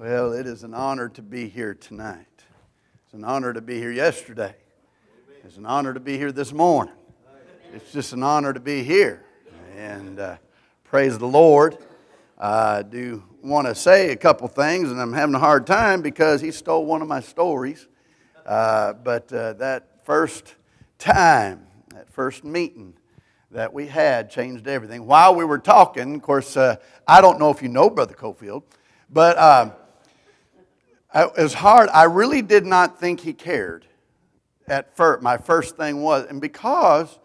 Well, it is an honor to be here tonight. It's an honor to be here yesterday. It's an honor to be here this morning. It's just an honor to be here. And uh, praise the Lord. I do want to say a couple things, and I'm having a hard time because he stole one of my stories. Uh, but uh, that first time, that first meeting that we had changed everything. While we were talking, of course, uh, I don't know if you know Brother Cofield, but um, it was hard. I really did not think he cared at first. My first thing was, and because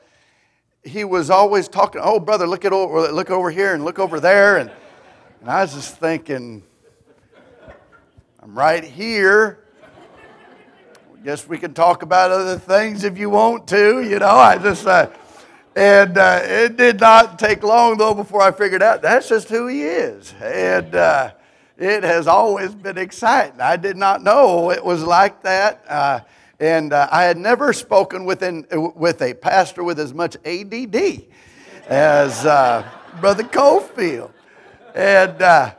he was always talking, oh, brother, look, at over, look over here and look over there. And, and I was just thinking, I'm right here. Guess we can talk about other things if you want to. You know, I just, uh, and uh, it did not take long though before I figured out that's just who he is. And, uh, it has always been exciting. I did not know it was like that. Uh, and uh, I had never spoken with, an, with a pastor with as much ADD as uh, Brother Cofield. And, uh,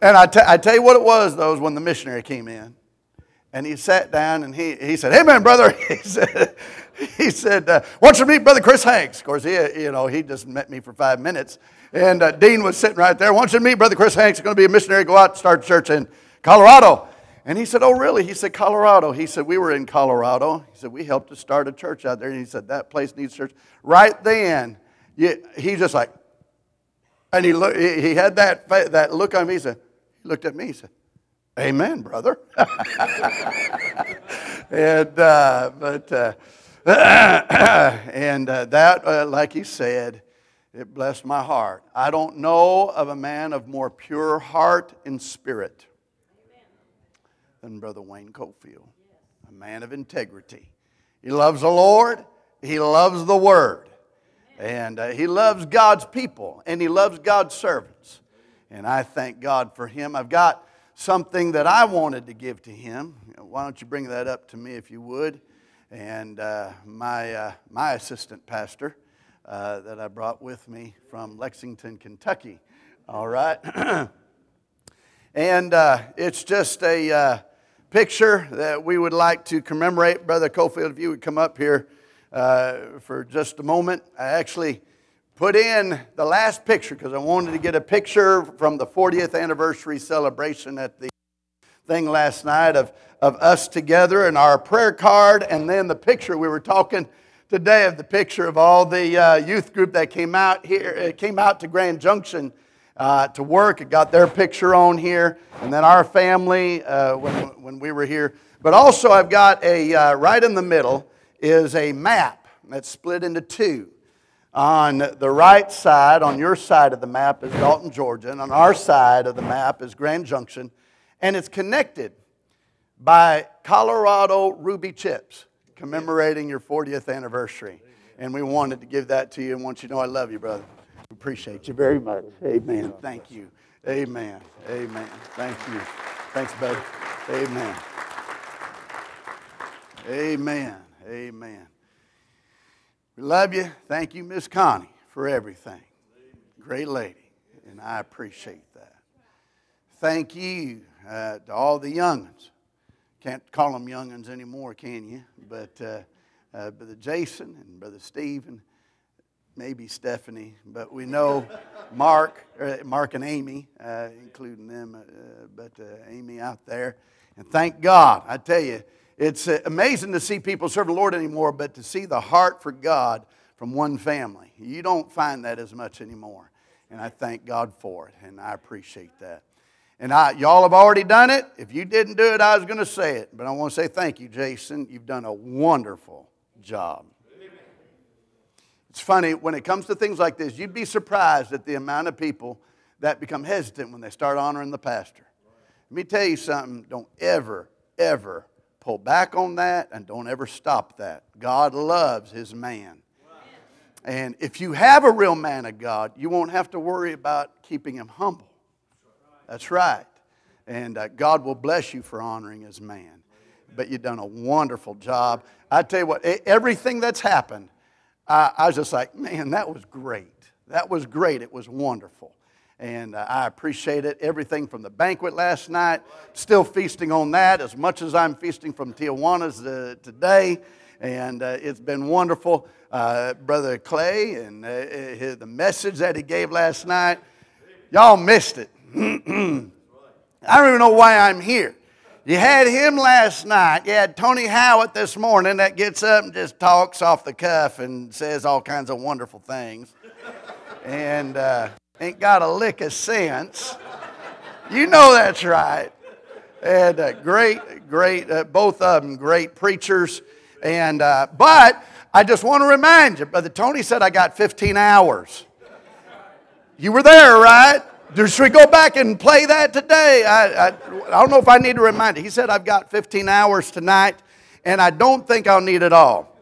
and I, t- I tell you what it was, though, was when the missionary came in. And he sat down and he, he said, Amen, brother. He said, he said uh, to meet Brother Chris Hanks. Of course, he, you know, he just met me for five minutes. And uh, Dean was sitting right there. You to meet Brother Chris Hanks. He's going to be a missionary, go out and start a church in Colorado. And he said, Oh, really? He said, Colorado. He said, We were in Colorado. He said, We helped to start a church out there. And he said, That place needs church. Right then, he just like, and he, look, he had that, that look on me. He said, He looked at me. He said, Amen, brother. and, uh, but, uh, and uh, that, uh, like he said, it blessed my heart. I don't know of a man of more pure heart and spirit than Brother Wayne Cofield, a man of integrity. He loves the Lord, he loves the Word, and uh, he loves God's people, and he loves God's servants. And I thank God for him. I've got something that I wanted to give to him. Why don't you bring that up to me if you would? And uh, my, uh, my assistant pastor uh, that I brought with me from Lexington, Kentucky. All right. and uh, it's just a uh, picture that we would like to commemorate. Brother Cofield, if you would come up here uh, for just a moment. I actually put in the last picture because I wanted to get a picture from the 40th anniversary celebration at the thing last night of, of us together and our prayer card and then the picture we were talking today of the picture of all the uh, youth group that came out here, it came out to Grand Junction uh, to work. It got their picture on here, and then our family uh, when, when we were here. But also, I've got a uh, right in the middle is a map that's split into two. On the right side, on your side of the map, is Dalton, Georgia, and on our side of the map is Grand Junction, and it's connected by Colorado ruby chips commemorating your 40th anniversary. And we wanted to give that to you and want you to know I love you, brother. We appreciate you very much. Amen. Thank you. Amen. Amen. Thank you. Thanks, buddy. Amen. Amen. Amen. We love you. Thank you, Miss Connie, for everything. Great lady. And I appreciate that. Thank you uh, to all the young'uns can't call them youngins anymore, can you? But uh, uh, Brother Jason and Brother Steve and maybe Stephanie, but we know Mark, uh, Mark and Amy, uh, including them, uh, but uh, Amy out there. And thank God, I tell you, it's amazing to see people serve the Lord anymore, but to see the heart for God from one family, you don't find that as much anymore. And I thank God for it, and I appreciate that. And I, y'all have already done it. If you didn't do it, I was going to say it. But I want to say thank you, Jason. You've done a wonderful job. It's funny, when it comes to things like this, you'd be surprised at the amount of people that become hesitant when they start honoring the pastor. Let me tell you something don't ever, ever pull back on that and don't ever stop that. God loves his man. And if you have a real man of God, you won't have to worry about keeping him humble. That's right. And uh, God will bless you for honoring his man. But you've done a wonderful job. I tell you what, everything that's happened, I, I was just like, man, that was great. That was great. It was wonderful. And uh, I appreciate it. Everything from the banquet last night, still feasting on that as much as I'm feasting from Tijuana's uh, today. And uh, it's been wonderful. Uh, Brother Clay and uh, the message that he gave last night, y'all missed it. I don't even know why I'm here. You had him last night. You had Tony Howitt this morning that gets up and just talks off the cuff and says all kinds of wonderful things. and uh, ain't got a lick of sense. You know that's right. And uh, great, great, uh, both of them great preachers. And uh, but I just want to remind you, Brother Tony said I got 15 hours. You were there, right? Should we go back and play that today? I, I, I don't know if I need to remind you. He said I've got 15 hours tonight, and I don't think I'll need it all.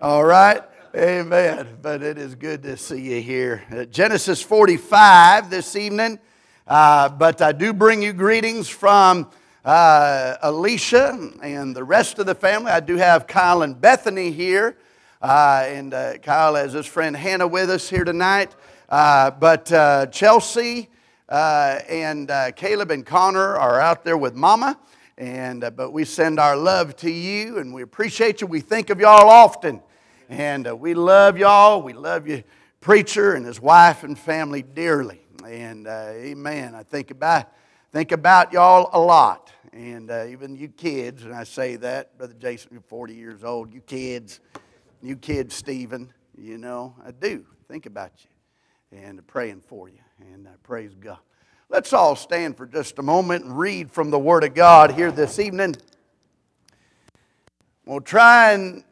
All right? Amen. But it is good to see you here. Uh, Genesis 45 this evening. Uh, but I do bring you greetings from uh, Alicia and the rest of the family. I do have Kyle and Bethany here. Uh, and uh, Kyle has his friend Hannah with us here tonight. But Chelsea and Caleb and Connor are out there with Mama. And, but we send our love to you and we appreciate you. We think of y'all often. And uh, we love y'all. We love you, preacher and his wife and family dearly. And uh, amen. I think about, think about y'all a lot. And uh, even you kids, and I say that, Brother Jason, you're 40 years old. You kids, you kids, Stephen, you know, I do think about you and praying for you. And uh, praise God. Let's all stand for just a moment and read from the Word of God here this evening. We'll try and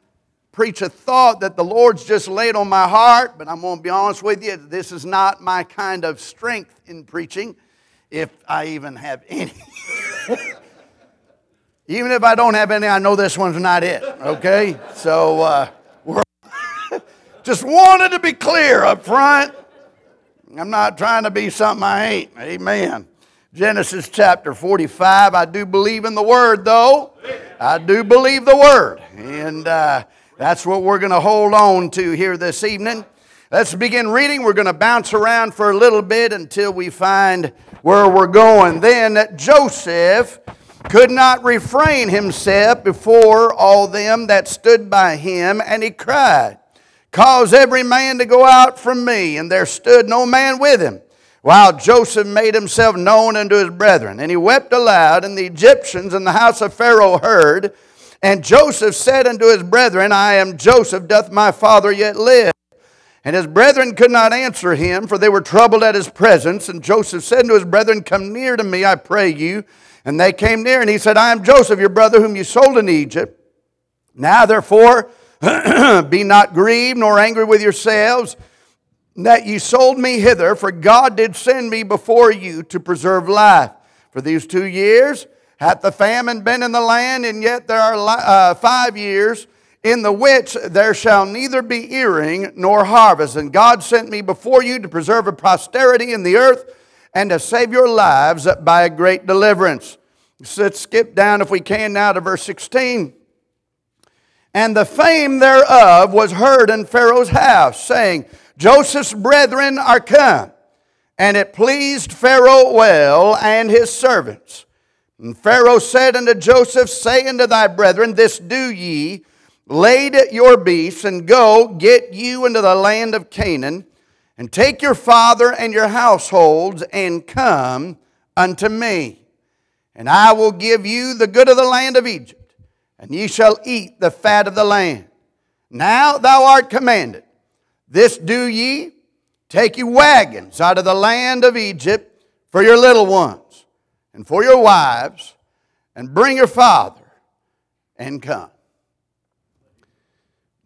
preach a thought that the Lord's just laid on my heart, but I'm going to be honest with you, this is not my kind of strength in preaching, if I even have any. even if I don't have any, I know this one's not it, okay? So, uh, we're just wanted to be clear up front. I'm not trying to be something I ain't. Amen. Genesis chapter 45. I do believe in the word, though. I do believe the word. And uh, that's what we're going to hold on to here this evening. Let's begin reading. We're going to bounce around for a little bit until we find where we're going. Then Joseph could not refrain himself before all them that stood by him, and he cried, Cause every man to go out from me. And there stood no man with him, while Joseph made himself known unto his brethren. And he wept aloud, and the Egyptians in the house of Pharaoh heard. And Joseph said unto his brethren, I am Joseph, doth my father yet live? And his brethren could not answer him, for they were troubled at his presence. And Joseph said unto his brethren, Come near to me, I pray you. And they came near, and he said, I am Joseph, your brother, whom you sold in Egypt. Now therefore, be not grieved nor angry with yourselves that ye sold me hither, for God did send me before you to preserve life. For these two years, Hath the famine been in the land? And yet there are uh, five years in the which there shall neither be earing nor harvest. And God sent me before you to preserve a posterity in the earth and to save your lives by a great deliverance. So let's skip down, if we can, now to verse 16. And the fame thereof was heard in Pharaoh's house, saying, Joseph's brethren are come. And it pleased Pharaoh well and his servants. And Pharaoh said unto Joseph, Say unto thy brethren, This do ye, lade your beasts, and go, get you into the land of Canaan, and take your father and your households, and come unto me. And I will give you the good of the land of Egypt, and ye shall eat the fat of the land. Now thou art commanded, This do ye, take you wagons out of the land of Egypt for your little ones and for your wives, and bring your father and come.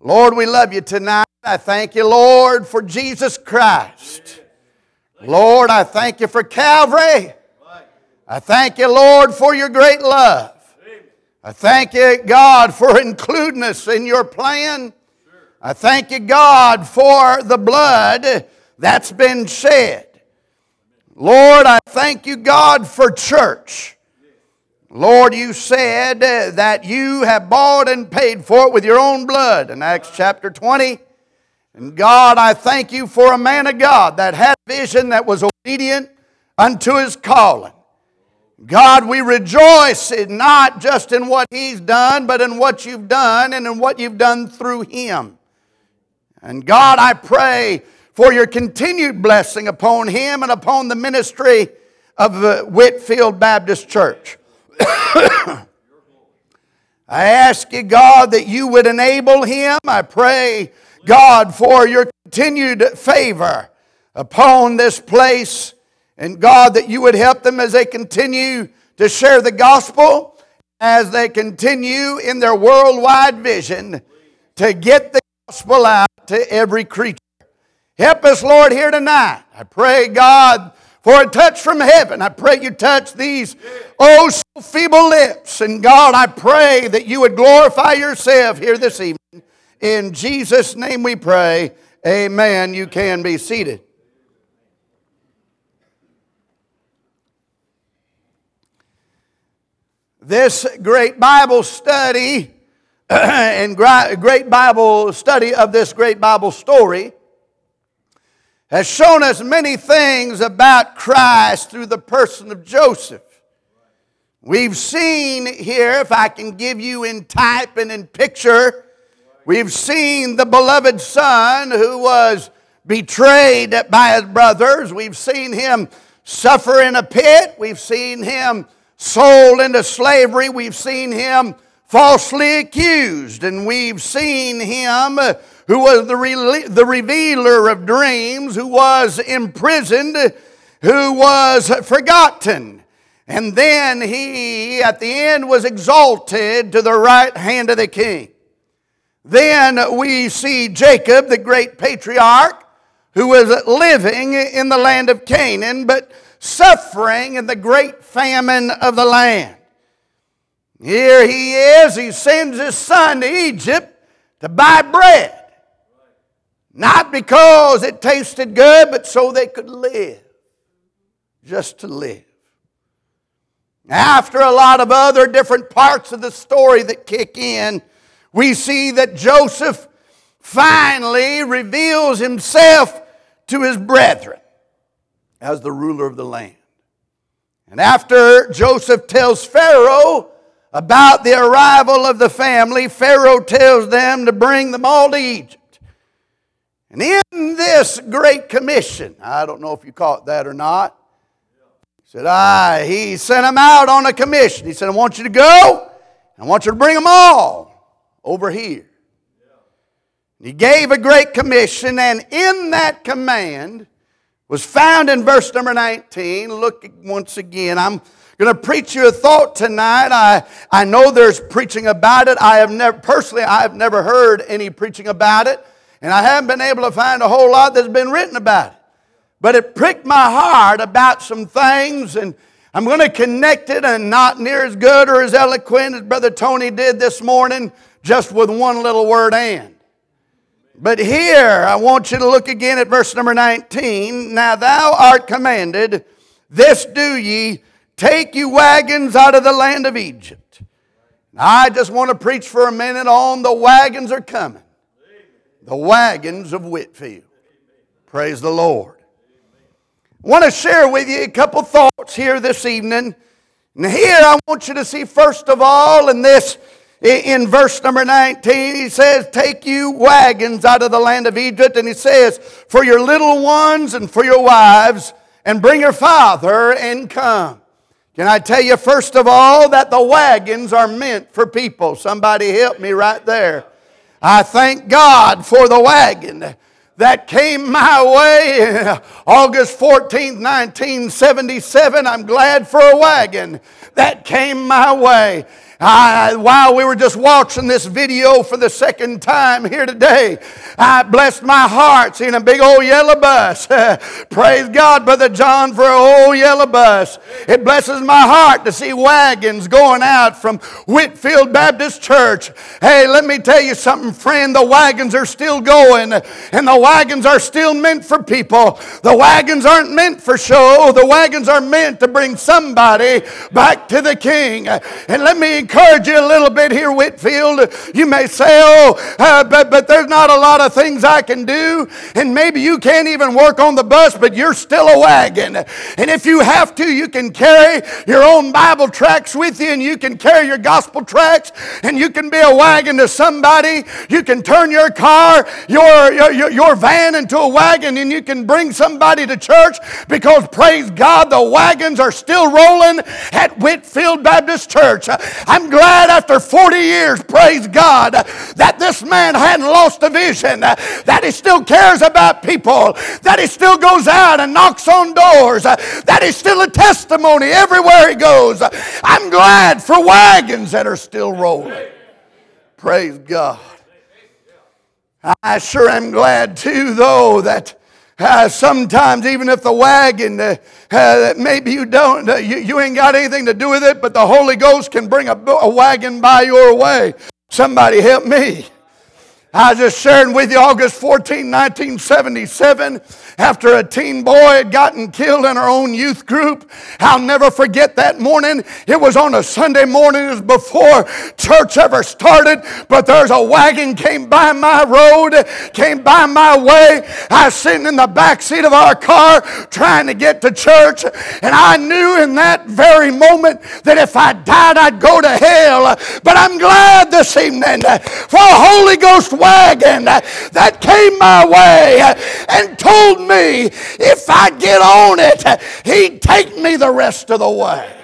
Lord, we love you tonight. I thank you, Lord, for Jesus Christ. Lord, I thank you for Calvary. I thank you, Lord, for your great love. I thank you, God, for including us in your plan. I thank you, God, for the blood that's been shed. Lord, I thank you, God, for church. Lord, you said that you have bought and paid for it with your own blood in Acts chapter 20. And God, I thank you for a man of God that had vision, that was obedient, unto his calling. God, we rejoice not just in what he's done, but in what you've done and in what you've done through him. And God, I pray for your continued blessing upon him and upon the ministry of the Whitfield Baptist Church. I ask you, God, that you would enable him. I pray, God, for your continued favor upon this place. And God, that you would help them as they continue to share the gospel, as they continue in their worldwide vision to get the gospel out to every creature. Help us, Lord, here tonight. I pray, God, for a touch from heaven. I pray you touch these, oh, so feeble lips. And God, I pray that you would glorify yourself here this evening. In Jesus' name we pray. Amen. You can be seated. This great Bible study and great Bible study of this great Bible story has shown us many things about Christ through the person of Joseph. We've seen here, if I can give you in type and in picture, we've seen the beloved son who was betrayed by his brothers. We've seen him suffer in a pit. We've seen him sold into slavery. We've seen him falsely accused, and we've seen him uh, who was the, re- the revealer of dreams, who was imprisoned, who was forgotten. And then he, at the end, was exalted to the right hand of the king. Then we see Jacob, the great patriarch, who was living in the land of Canaan, but suffering in the great famine of the land. Here he is, he sends his son to Egypt to buy bread. Not because it tasted good, but so they could live. Just to live. After a lot of other different parts of the story that kick in, we see that Joseph finally reveals himself to his brethren as the ruler of the land. And after Joseph tells Pharaoh about the arrival of the family, Pharaoh tells them to bring them all to Egypt. And in this great commission, I don't know if you caught that or not, he said, I, he sent them out on a commission. He said, I want you to go, I want you to bring them all over here. He gave a great commission, and in that command, was found in verse number 19. Look once again. I'm going to preach you a thought tonight. I, I know there's preaching about it. I have never, personally, I have never heard any preaching about it. And I haven't been able to find a whole lot that's been written about it. But it pricked my heart about some things, and I'm going to connect it and not near as good or as eloquent as Brother Tony did this morning, just with one little word and. But here, I want you to look again at verse number 19. Now thou art commanded, this do ye, take you wagons out of the land of Egypt. I just want to preach for a minute on the wagons are coming. The wagons of Whitfield. Praise the Lord. I want to share with you a couple thoughts here this evening. And here I want you to see, first of all, in this in verse number 19, he says, Take you wagons out of the land of Egypt. And he says, For your little ones and for your wives, and bring your father and come. Can I tell you, first of all, that the wagons are meant for people? Somebody help me right there. I thank God for the wagon that came my way August 14th, 1977. I'm glad for a wagon that came my way. I, while we were just watching this video for the second time here today, I blessed my heart seeing a big old yellow bus. Praise God, Brother John, for a old yellow bus. It blesses my heart to see wagons going out from Whitfield Baptist Church. Hey, let me tell you something, friend. The wagons are still going, and the wagons are still meant for people. The wagons aren't meant for show. The wagons are meant to bring somebody back to the King. And let me encourage you a little bit here, Whitfield. You may say, oh, uh, but, but there's not a lot of things I can do. And maybe you can't even work on the bus, but you're still a wagon. And if you have to, you can carry your own Bible tracts with you and you can carry your gospel tracts and you can be a wagon to somebody. You can turn your car, your, your, your van into a wagon and you can bring somebody to church because, praise God, the wagons are still rolling at Whitfield Baptist Church. I'm glad after 40 years, praise God, that this man hadn't lost a vision, that he still cares about people, that he still goes out and knocks on doors, that he's still a testimony everywhere he goes. I'm glad for wagons that are still rolling. Praise God. I sure am glad too, though, that uh, sometimes, even if the wagon, uh, uh, maybe you don't, uh, you, you ain't got anything to do with it, but the Holy Ghost can bring a, a wagon by your way. Somebody help me. I was just sharing with you August 14, 1977, after a teen boy had gotten killed in our own youth group. I'll never forget that morning. It was on a Sunday morning, it was before church ever started, but there's a wagon came by my road, came by my way. I was sitting in the back seat of our car trying to get to church, and I knew in that very moment that if I died, I'd go to hell. But I'm glad this evening for Holy Ghost wagon that came my way and told me if I get on it, he'd take me the rest of the way.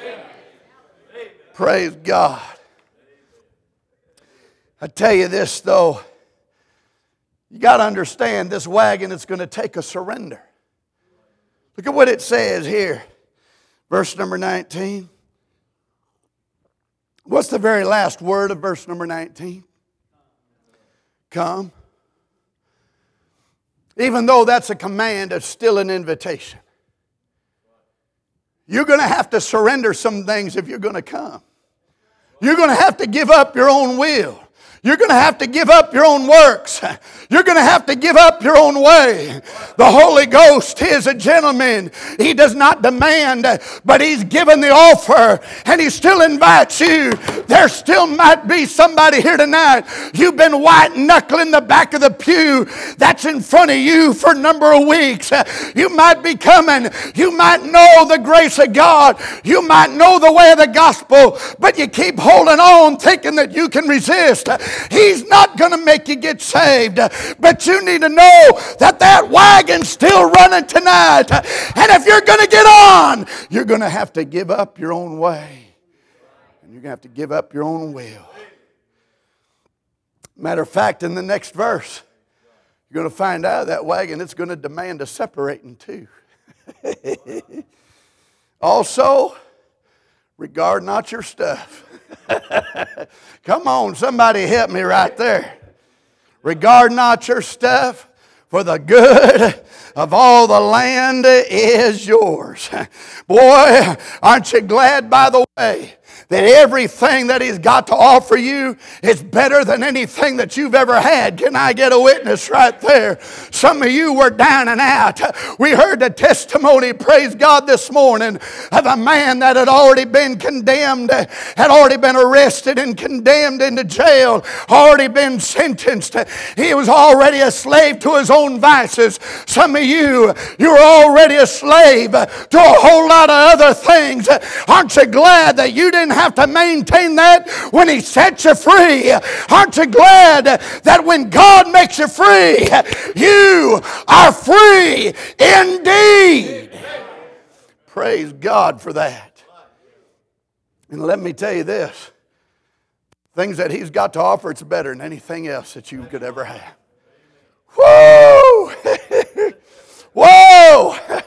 Praise God. I tell you this though, you got to understand this wagon is going to take a surrender. Look at what it says here, verse number 19. What's the very last word of verse number 19? Come. Even though that's a command, it's still an invitation. You're going to have to surrender some things if you're going to come. You're going to have to give up your own will. You're going to have to give up your own works. You're going to have to give up your own way. The Holy Ghost is a gentleman. He does not demand, but He's given the offer and He still invites you. There still might be somebody here tonight. You've been white knuckling the back of the pew that's in front of you for a number of weeks. You might be coming. You might know the grace of God. You might know the way of the gospel, but you keep holding on thinking that you can resist. He's not going to make you get saved. But you need to know that that wagon's still running tonight. And if you're going to get on, you're going to have to give up your own way. And you're going to have to give up your own will. Matter of fact, in the next verse, you're going to find out that wagon it's going to demand a separating too. also, regard not your stuff. Come on, somebody help me right there. Regard not your stuff, for the good of all the land is yours. Boy, aren't you glad, by the way, that everything that He's got to offer you is better than anything that you've ever had. Can I get a witness right there? Some of you were down and out. We heard the testimony, praise God, this morning of a man that had already been condemned, had already been arrested and condemned into jail, already been sentenced. He was already a slave to his own vices. Some of you, you're already a slave to a whole lot of other things. Aren't you glad that you didn't have to maintain that when He sets you free. Aren't you glad that when God makes you free, you are free indeed? Praise God for that. And let me tell you this things that He's got to offer, it's better than anything else that you could ever have. Whoa! Whoa!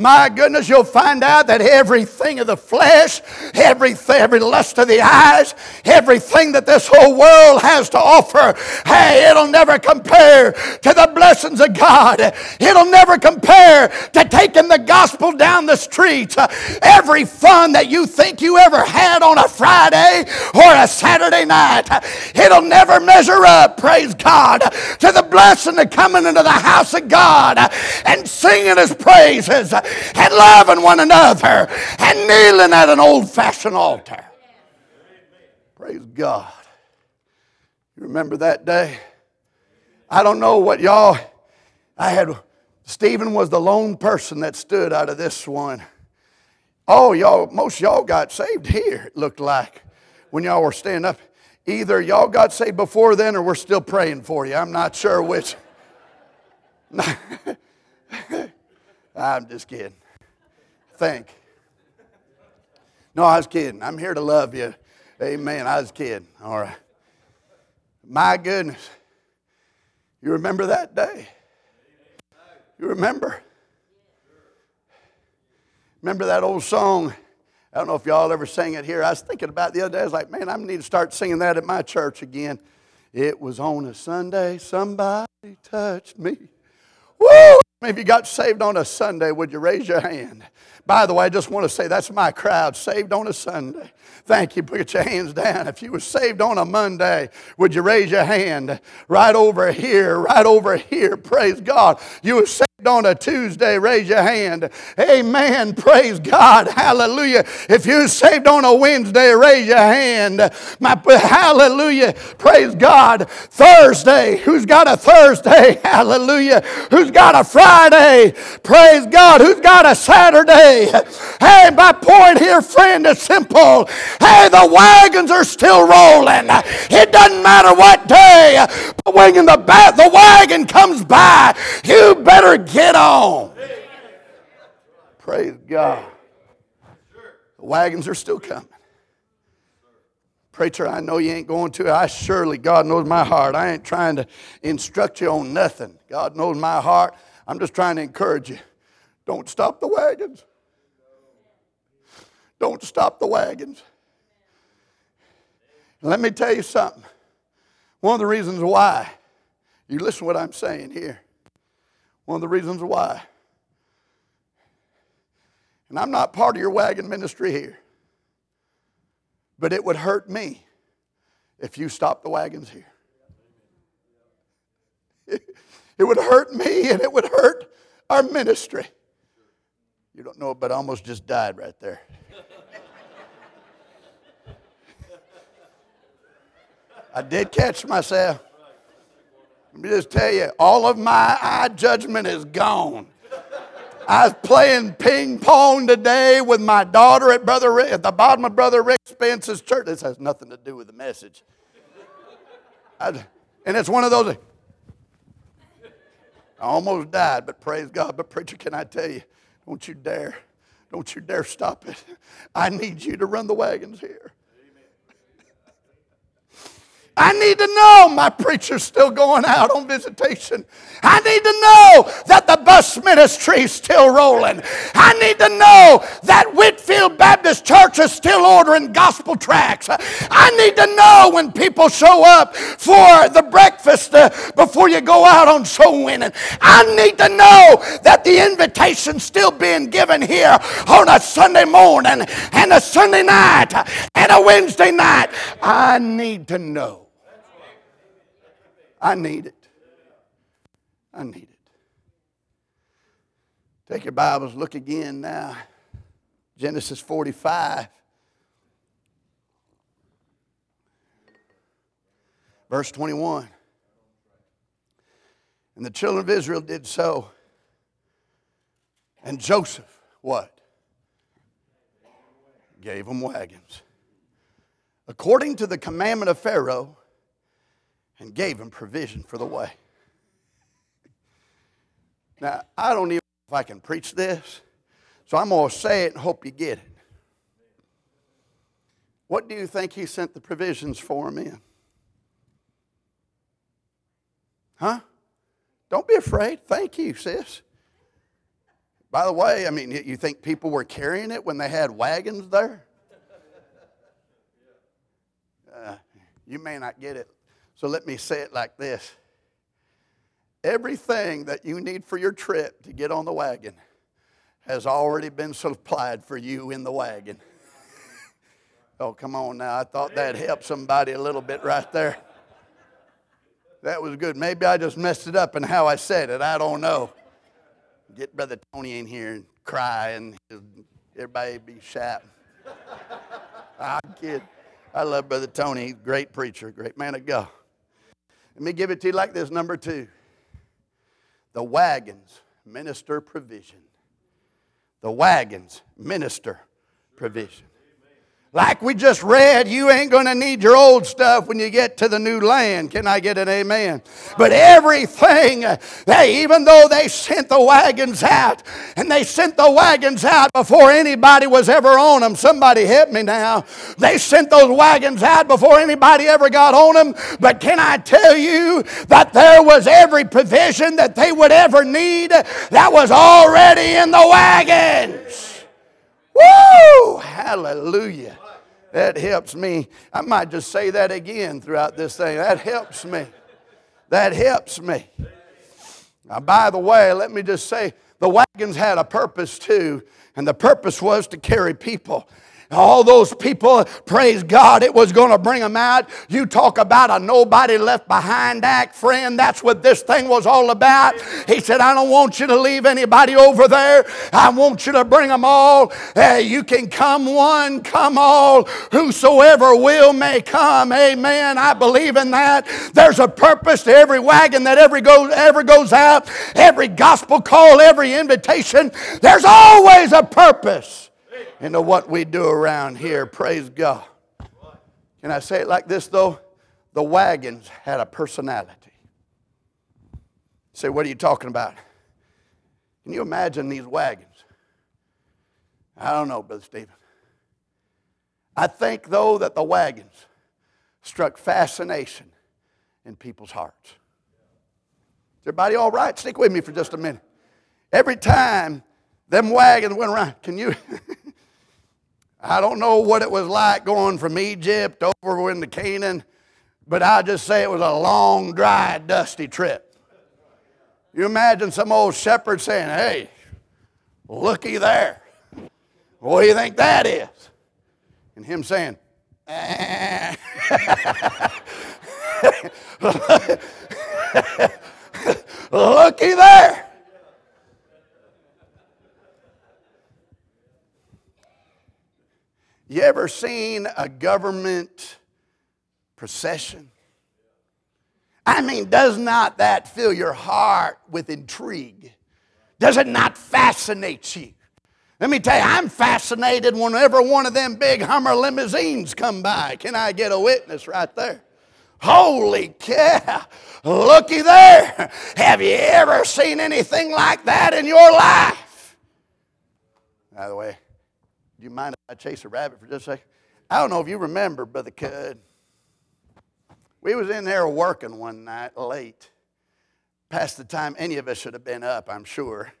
My goodness, you'll find out that everything of the flesh, everything, every lust of the eyes, everything that this whole world has to offer, hey, it'll never compare to the blessings of God. It'll never compare to taking the gospel down the streets. Every fun that you think you ever had on a Friday or a Saturday night, it'll never measure up, praise God, to the blessing of coming into the house of God and singing his praises and loving one another and kneeling at an old fashioned altar. Praise God. You remember that day? I don't know what y'all, I had, Stephen was the lone person that stood out of this one. Oh, y'all, most y'all got saved here, it looked like, when y'all were standing up. Either y'all got saved before then or we're still praying for you. I'm not sure which. I'm just kidding. Think. No, I was kidding. I'm here to love you. Amen. I was kidding. All right. My goodness. You remember that day? You remember? Remember that old song? I don't know if y'all ever sang it here. I was thinking about the other day. I was like, man, I need to start singing that at my church again. It was on a Sunday, somebody touched me. Woo! If you got saved on a Sunday, would you raise your hand? By the way, I just want to say that's my crowd, saved on a Sunday. Thank you. Put your hands down. If you were saved on a Monday, would you raise your hand? Right over here, right over here. Praise God. You were saved on a Tuesday, raise your hand. Amen. Praise God. Hallelujah. If you're saved on a Wednesday, raise your hand. My, hallelujah. Praise God. Thursday. Who's got a Thursday? Hallelujah. Who's got a Friday? Praise God. Who's got a Saturday? Hey, my point here, friend, is simple. Hey, the wagons are still rolling. It doesn't matter what day, but when the, the wagon comes by, you better get on. Praise God. The wagons are still coming. Preacher, I know you ain't going to. I surely, God knows my heart. I ain't trying to instruct you on nothing. God knows my heart. I'm just trying to encourage you. Don't stop the wagons. Don't stop the wagons. Let me tell you something. One of the reasons why, you listen to what I'm saying here. One of the reasons why. And I'm not part of your wagon ministry here. But it would hurt me if you stopped the wagons here. It would hurt me and it would hurt our ministry. You don't know, but I almost just died right there. I did catch myself. Let me just tell you, all of my eye judgment is gone. I was playing ping pong today with my daughter at Brother Rick, at the bottom of Brother Rick Spence's church. This has nothing to do with the message. I, and it's one of those. I almost died, but praise God. But preacher, can I tell you, don't you dare, don't you dare stop it. I need you to run the wagons here. I need to know my preacher's still going out on visitation. I need to know that the bus ministry is still rolling. I need to know that Whitfield Baptist Church is still ordering gospel tracts. I need to know when people show up for the breakfast uh, before you go out on soul winning. I need to know that the invitation's still being given here on a Sunday morning and a Sunday night and a Wednesday night. I need to know. I need it. I need it. Take your Bibles, look again now. Genesis 45. Verse 21. And the children of Israel did so. And Joseph, what? Gave them wagons. According to the commandment of Pharaoh, and gave him provision for the way. Now, I don't even know if I can preach this, so I'm going to say it and hope you get it. What do you think he sent the provisions for him in? Huh? Don't be afraid. Thank you, sis. By the way, I mean, you think people were carrying it when they had wagons there? Uh, you may not get it so let me say it like this Everything that you need for your trip to get on the wagon has already been supplied for you in the wagon. oh, come on now. I thought that helped somebody a little bit right there. That was good. Maybe I just messed it up in how I said it. I don't know. Get Brother Tony in here and cry and everybody be sharp. I'm kidding. I love Brother Tony. Great preacher, great man of God. Let me give it to you like this number two the wagons minister provision. The wagons minister provision. Like we just read, you ain't going to need your old stuff when you get to the new land. Can I get an amen? But everything, they, even though they sent the wagons out, and they sent the wagons out before anybody was ever on them. Somebody help me now. They sent those wagons out before anybody ever got on them. But can I tell you that there was every provision that they would ever need that was already in the wagons? Woo! Hallelujah. That helps me. I might just say that again throughout this thing. That helps me. That helps me. Now, by the way, let me just say the wagons had a purpose too, and the purpose was to carry people. All those people, praise God, it was going to bring them out. You talk about a nobody left behind act, friend. That's what this thing was all about. He said, I don't want you to leave anybody over there. I want you to bring them all. Uh, you can come one, come all. Whosoever will may come. Amen. I believe in that. There's a purpose to every wagon that ever goes, ever goes out, every gospel call, every invitation. There's always a purpose into what we do around here. Praise God. Can I say it like this, though? The wagons had a personality. say, what are you talking about? Can you imagine these wagons? I don't know, Brother Stephen. I think, though, that the wagons struck fascination in people's hearts. Is everybody all right? Stick with me for just a minute. Every time them wagons went around, can you? I don't know what it was like going from Egypt over into Canaan, but I'll just say it was a long, dry, dusty trip. You imagine some old shepherd saying, Hey, looky there. What do you think that is? And him saying, eh. Looky there. You ever seen a government procession? I mean, does not that fill your heart with intrigue? Does it not fascinate you? Let me tell you, I'm fascinated whenever one of them big Hummer limousines come by. Can I get a witness right there? Holy cow! Looky there. Have you ever seen anything like that in your life? By the way, do you mind if I chase a rabbit for just a second? I don't know if you remember, Brother Cud. We was in there working one night late, past the time any of us should have been up, I'm sure.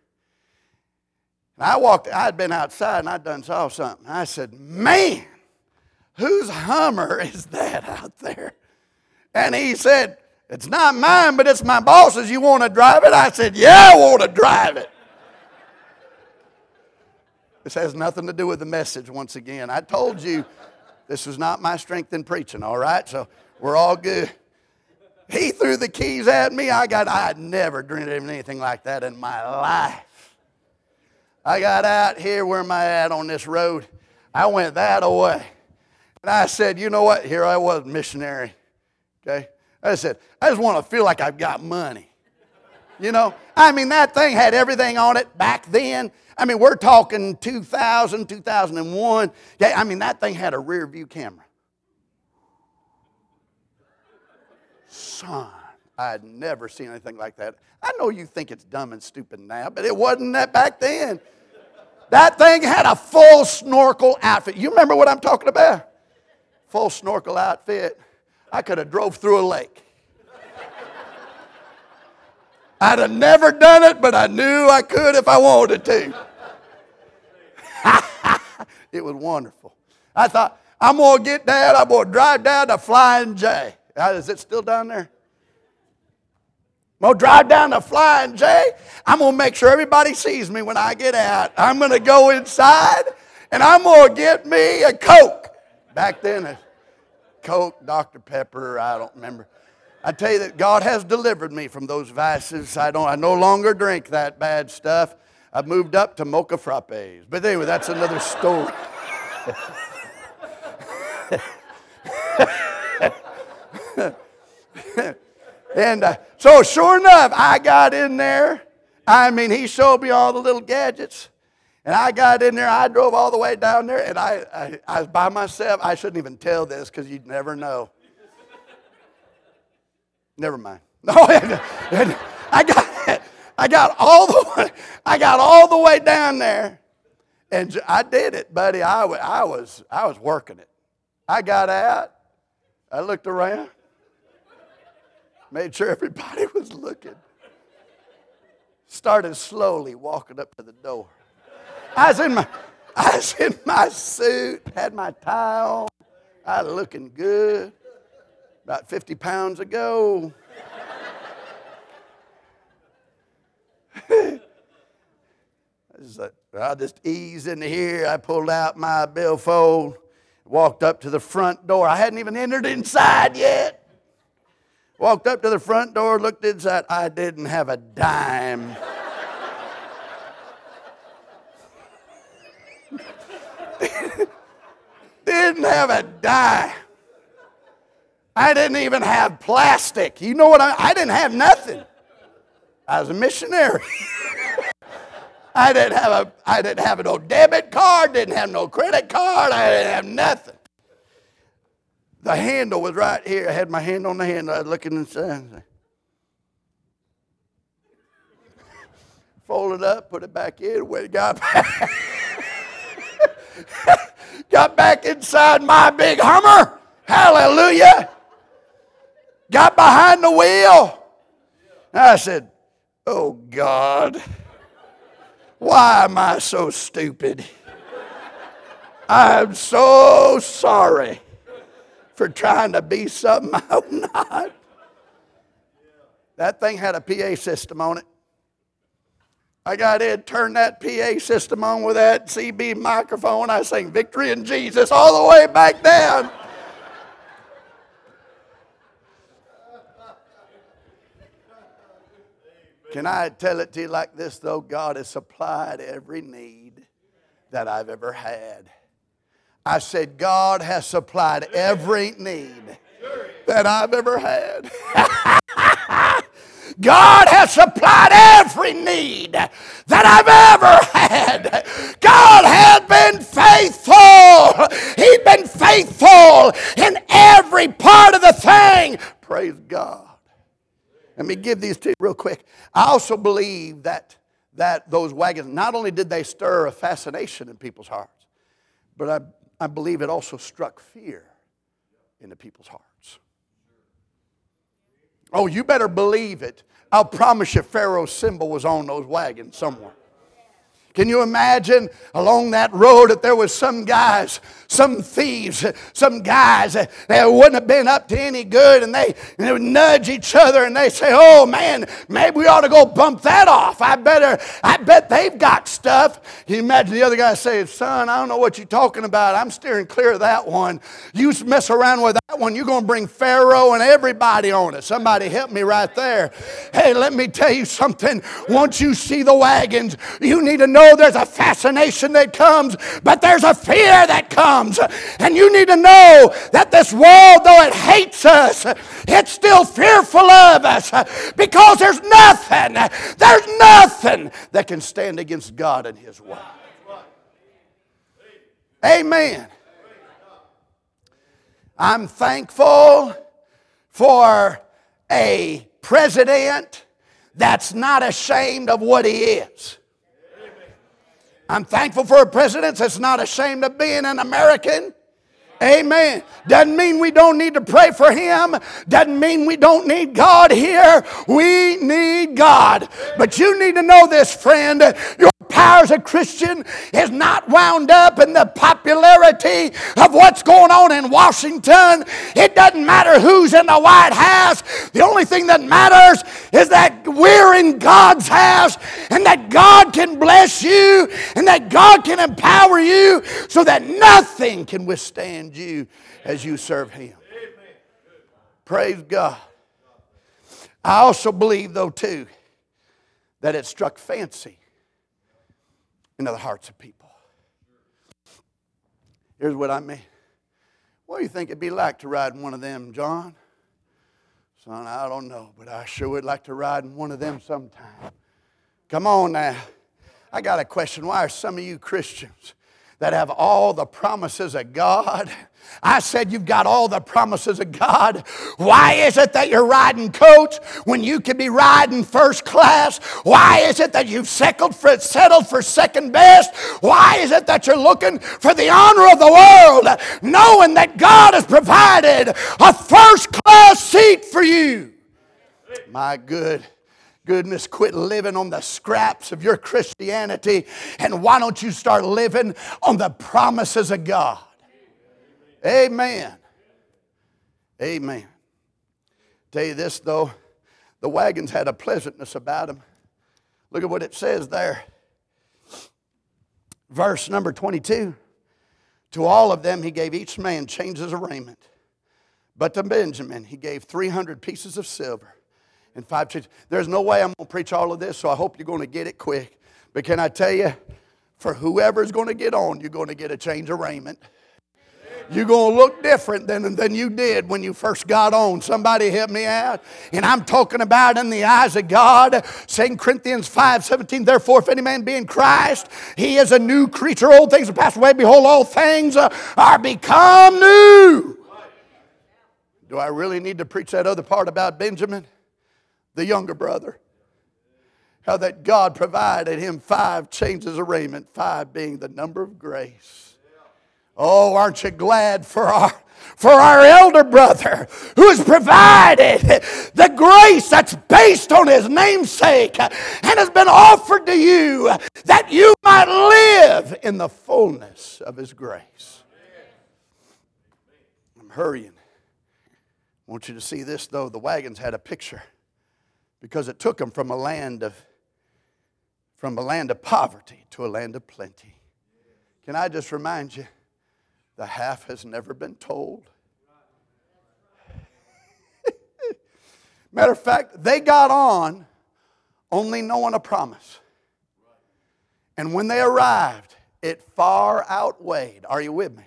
And I walked, I'd been outside and I'd done saw something. I said, man, whose Hummer is that out there? And he said, it's not mine, but it's my boss's. You want to drive it? I said, yeah, I want to drive it. This has nothing to do with the message once again. I told you this was not my strength in preaching, all right? So we're all good. He threw the keys at me. I got, I had never dreamed of anything like that in my life. I got out here, where am I at on this road? I went that away. And I said, you know what? Here I was, missionary. Okay? I said, I just want to feel like I've got money. You know? I mean, that thing had everything on it back then. I mean, we're talking 2000, 2001. Yeah, I mean, that thing had a rear view camera. Son, I had never seen anything like that. I know you think it's dumb and stupid now, but it wasn't that back then. That thing had a full snorkel outfit. You remember what I'm talking about? Full snorkel outfit. I could have drove through a lake. I'd have never done it, but I knew I could if I wanted to. it was wonderful. I thought, I'm going to get down, I'm going to drive down to Flying J. Uh, is it still down there? I'm going to drive down to Flying J. I'm going to make sure everybody sees me when I get out. I'm going to go inside and I'm going to get me a Coke. Back then, a Coke, Dr. Pepper, I don't remember. I tell you that God has delivered me from those vices. I, don't, I no longer drink that bad stuff. I've moved up to mocha frappes. But anyway, that's another story. and uh, so, sure enough, I got in there. I mean, he showed me all the little gadgets. And I got in there, I drove all the way down there, and I, I, I was by myself. I shouldn't even tell this because you'd never know. Never mind. No, I got, I got all the way, I got all the way down there, and I did it, buddy. I, I was, I was working it. I got out. I looked around, made sure everybody was looking. Started slowly walking up to the door. I was in my, I was in my suit, had my tie on, I was looking good. About 50 pounds ago. I just eased into here. I pulled out my billfold, walked up to the front door. I hadn't even entered inside yet. Walked up to the front door, looked inside. I didn't have a dime. didn't have a dime. I didn't even have plastic. You know what? I, I didn't have nothing. I was a missionary. I didn't have a I didn't have no debit card, didn't have no credit card, I didn't have nothing. The handle was right here. I had my hand on the handle. I was looking inside. Fold it up, put it back in, went, got back. got back inside my big Hummer. Hallelujah. Got behind the wheel. I said, Oh God, why am I so stupid? I'm so sorry for trying to be something I'm not. That thing had a PA system on it. I got in, turned that PA system on with that CB microphone. I sang Victory in Jesus all the way back down. Can I tell it to you like this, though? God has supplied every need that I've ever had. I said, God has supplied every need that I've ever had. God has supplied every need that I've ever had. God has been faithful. He's been faithful in every part of the thing. Praise God. Let me give these to you real quick. I also believe that, that those wagons, not only did they stir a fascination in people's hearts, but I, I believe it also struck fear into people's hearts. Oh, you better believe it. I'll promise you, Pharaoh's symbol was on those wagons somewhere. Can you imagine along that road that there was some guys, some thieves, some guys that wouldn't have been up to any good and they, they would nudge each other and they say, oh man, maybe we ought to go bump that off. I better, I bet they've got stuff. Can you imagine the other guy saying, son, I don't know what you're talking about. I'm steering clear of that one. You mess around with that one, you're going to bring Pharaoh and everybody on it. Somebody help me right there. Hey, let me tell you something. Once you see the wagons, you need to know know there's a fascination that comes, but there's a fear that comes. And you need to know that this world, though it hates us, it's still fearful of us because there's nothing, there's nothing that can stand against God and His way. Amen. I'm thankful for a president that's not ashamed of what he is. I'm thankful for a president that's not ashamed of being an American. Amen. Doesn't mean we don't need to pray for him. Doesn't mean we don't need God here. We need God. But you need to know this, friend. Power as a Christian is not wound up in the popularity of what's going on in Washington. It doesn't matter who's in the White House. The only thing that matters is that we're in God's house and that God can bless you and that God can empower you so that nothing can withstand you as you serve Him. Praise God. I also believe, though, too, that it struck fancy into the hearts of people. Here's what I mean What do you think it'd be like to ride in one of them, John? Son, I don't know, but I sure would like to ride in one of them sometime. Come on now. I got a question. Why are some of you Christians that have all the promises of God. I said you've got all the promises of God. Why is it that you're riding coach when you could be riding first class? Why is it that you've settled for, settled for second best? Why is it that you're looking for the honor of the world, knowing that God has provided a first class seat for you? My good goodness, quit living on the scraps of your Christianity and why don't you start living on the promises of God? Amen. Amen. Tell you this though, the wagons had a pleasantness about them. Look at what it says there. Verse number 22. To all of them he gave each man changes of raiment. But to Benjamin he gave 300 pieces of silver and five churches. There's no way I'm going to preach all of this, so I hope you're going to get it quick. But can I tell you, for whoever's going to get on, you're going to get a change of raiment. You're going to look different than, than you did when you first got on. Somebody help me out. And I'm talking about in the eyes of God. 2 Corinthians 5 17. Therefore, if any man be in Christ, he is a new creature. Old things are passed away. Behold, all things are become new. Do I really need to preach that other part about Benjamin? the younger brother. How that God provided him five changes of raiment, five being the number of grace. Oh, aren't you glad for our for our elder brother who has provided the grace that's based on his namesake and has been offered to you that you might live in the fullness of his grace. I'm hurrying. I want you to see this though. The wagons had a picture because it took them from a land of from a land of poverty to a land of plenty. Can I just remind you, the half has never been told. Matter of fact, they got on only knowing a promise. And when they arrived, it far outweighed, are you with me?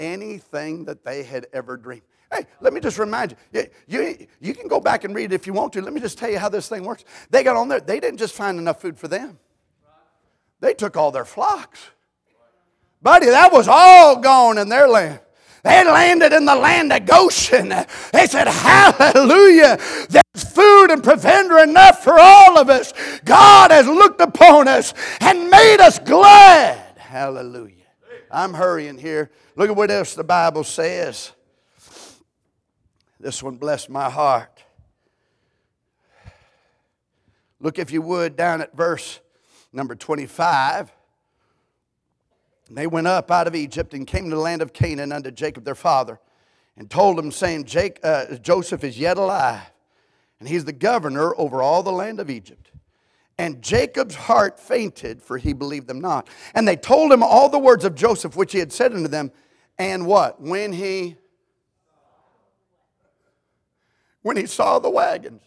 Anything that they had ever dreamed. Hey, let me just remind you, you, you can go back and read it if you want to. Let me just tell you how this thing works. They got on there, they didn't just find enough food for them, they took all their flocks. Buddy, that was all gone in their land. They landed in the land of Goshen. They said, Hallelujah. There's food and provender enough for all of us. God has looked upon us and made us glad. Hallelujah. I'm hurrying here. Look at what else the Bible says. This one blessed my heart. Look, if you would, down at verse number 25. They went up out of Egypt and came to the land of Canaan unto Jacob their father, and told him, saying, Jake, uh, Joseph is yet alive, and he's the governor over all the land of Egypt. And Jacob's heart fainted, for he believed them not. And they told him all the words of Joseph which he had said unto them. And what? When he when he saw the wagons.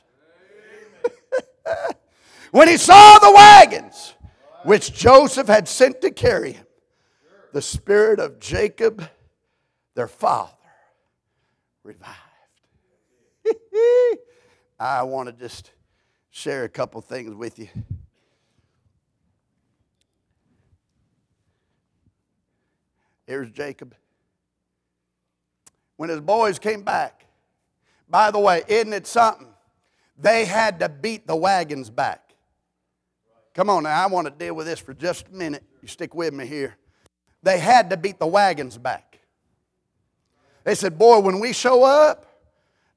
when he saw the wagons which Joseph had sent to carry him, the spirit of Jacob, their father, revived. I want to just share a couple things with you. Here's Jacob. When his boys came back, by the way, isn't it something? They had to beat the wagons back. Come on now, I want to deal with this for just a minute. You stick with me here. They had to beat the wagons back. They said, Boy, when we show up,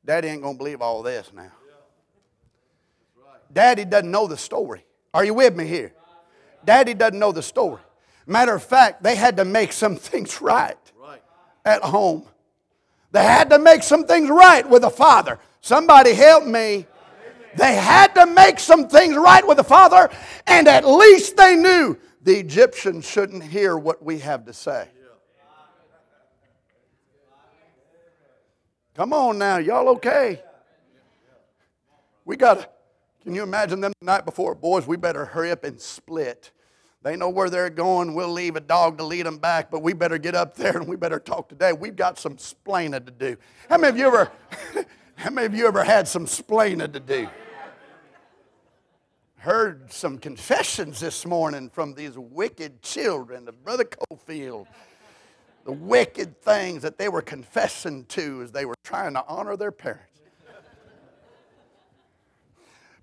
Daddy ain't going to believe all this now. Daddy doesn't know the story. Are you with me here? Daddy doesn't know the story. Matter of fact, they had to make some things right at home. They had to make some things right with the Father. Somebody help me. They had to make some things right with the Father, and at least they knew the Egyptians shouldn't hear what we have to say. Come on now, y'all okay? We got to, can you imagine them the night before? Boys, we better hurry up and split. They know where they're going. We'll leave a dog to lead them back, but we better get up there and we better talk today. We've got some splaining to do. How many of you ever, how many of you ever had some splaining to do? Heard some confessions this morning from these wicked children of Brother Cofield. The wicked things that they were confessing to as they were trying to honor their parents.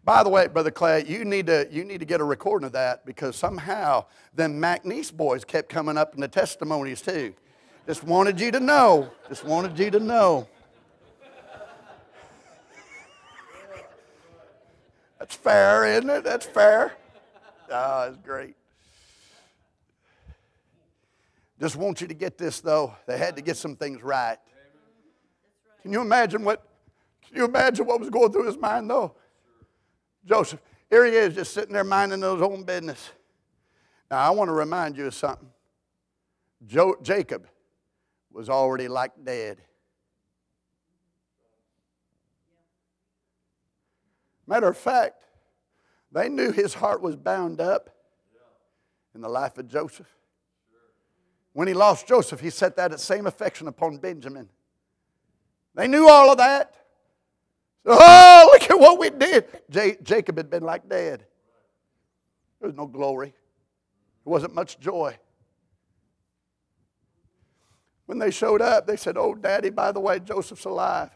By the way, Brother Clay, you need to, you need to get a recording of that because somehow them McNeese boys kept coming up in the testimonies too. Just wanted you to know. Just wanted you to know. That's fair, isn't it? That's fair. Ah, oh, it's great. Just want you to get this though. They had to get some things right. Can you imagine what? Can you imagine what was going through his mind though? Joseph, here he is just sitting there minding his own business. Now, I want to remind you of something. Jo- Jacob was already like dead. Matter of fact, they knew his heart was bound up in the life of Joseph. When he lost Joseph, he set that same affection upon Benjamin. They knew all of that. Oh, look at what we did. J- Jacob had been like dead. There was no glory, there wasn't much joy. When they showed up, they said, Oh, Daddy, by the way, Joseph's alive.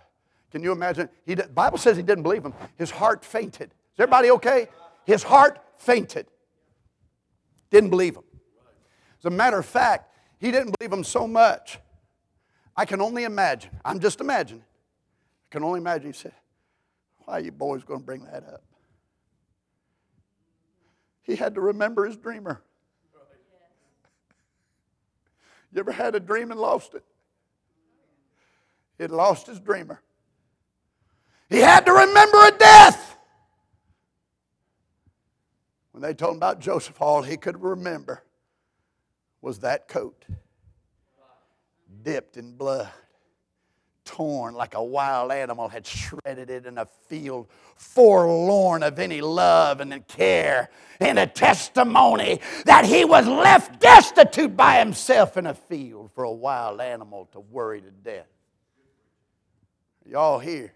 Can you imagine? He did, Bible says he didn't believe him. His heart fainted. Is everybody okay? His heart fainted. Didn't believe him. As a matter of fact, he didn't believe him so much. I can only imagine. I'm just imagining. I can only imagine. He said, why are you boys going to bring that up? He had to remember his dreamer. You ever had a dream and lost it? Had lost his dreamer. He had to remember a death. When they told him about Joseph, all he could remember was that coat dipped in blood torn like a wild animal had shredded it in a field, forlorn of any love and care, and a testimony that he was left destitute by himself in a field for a wild animal to worry to death. Y'all here?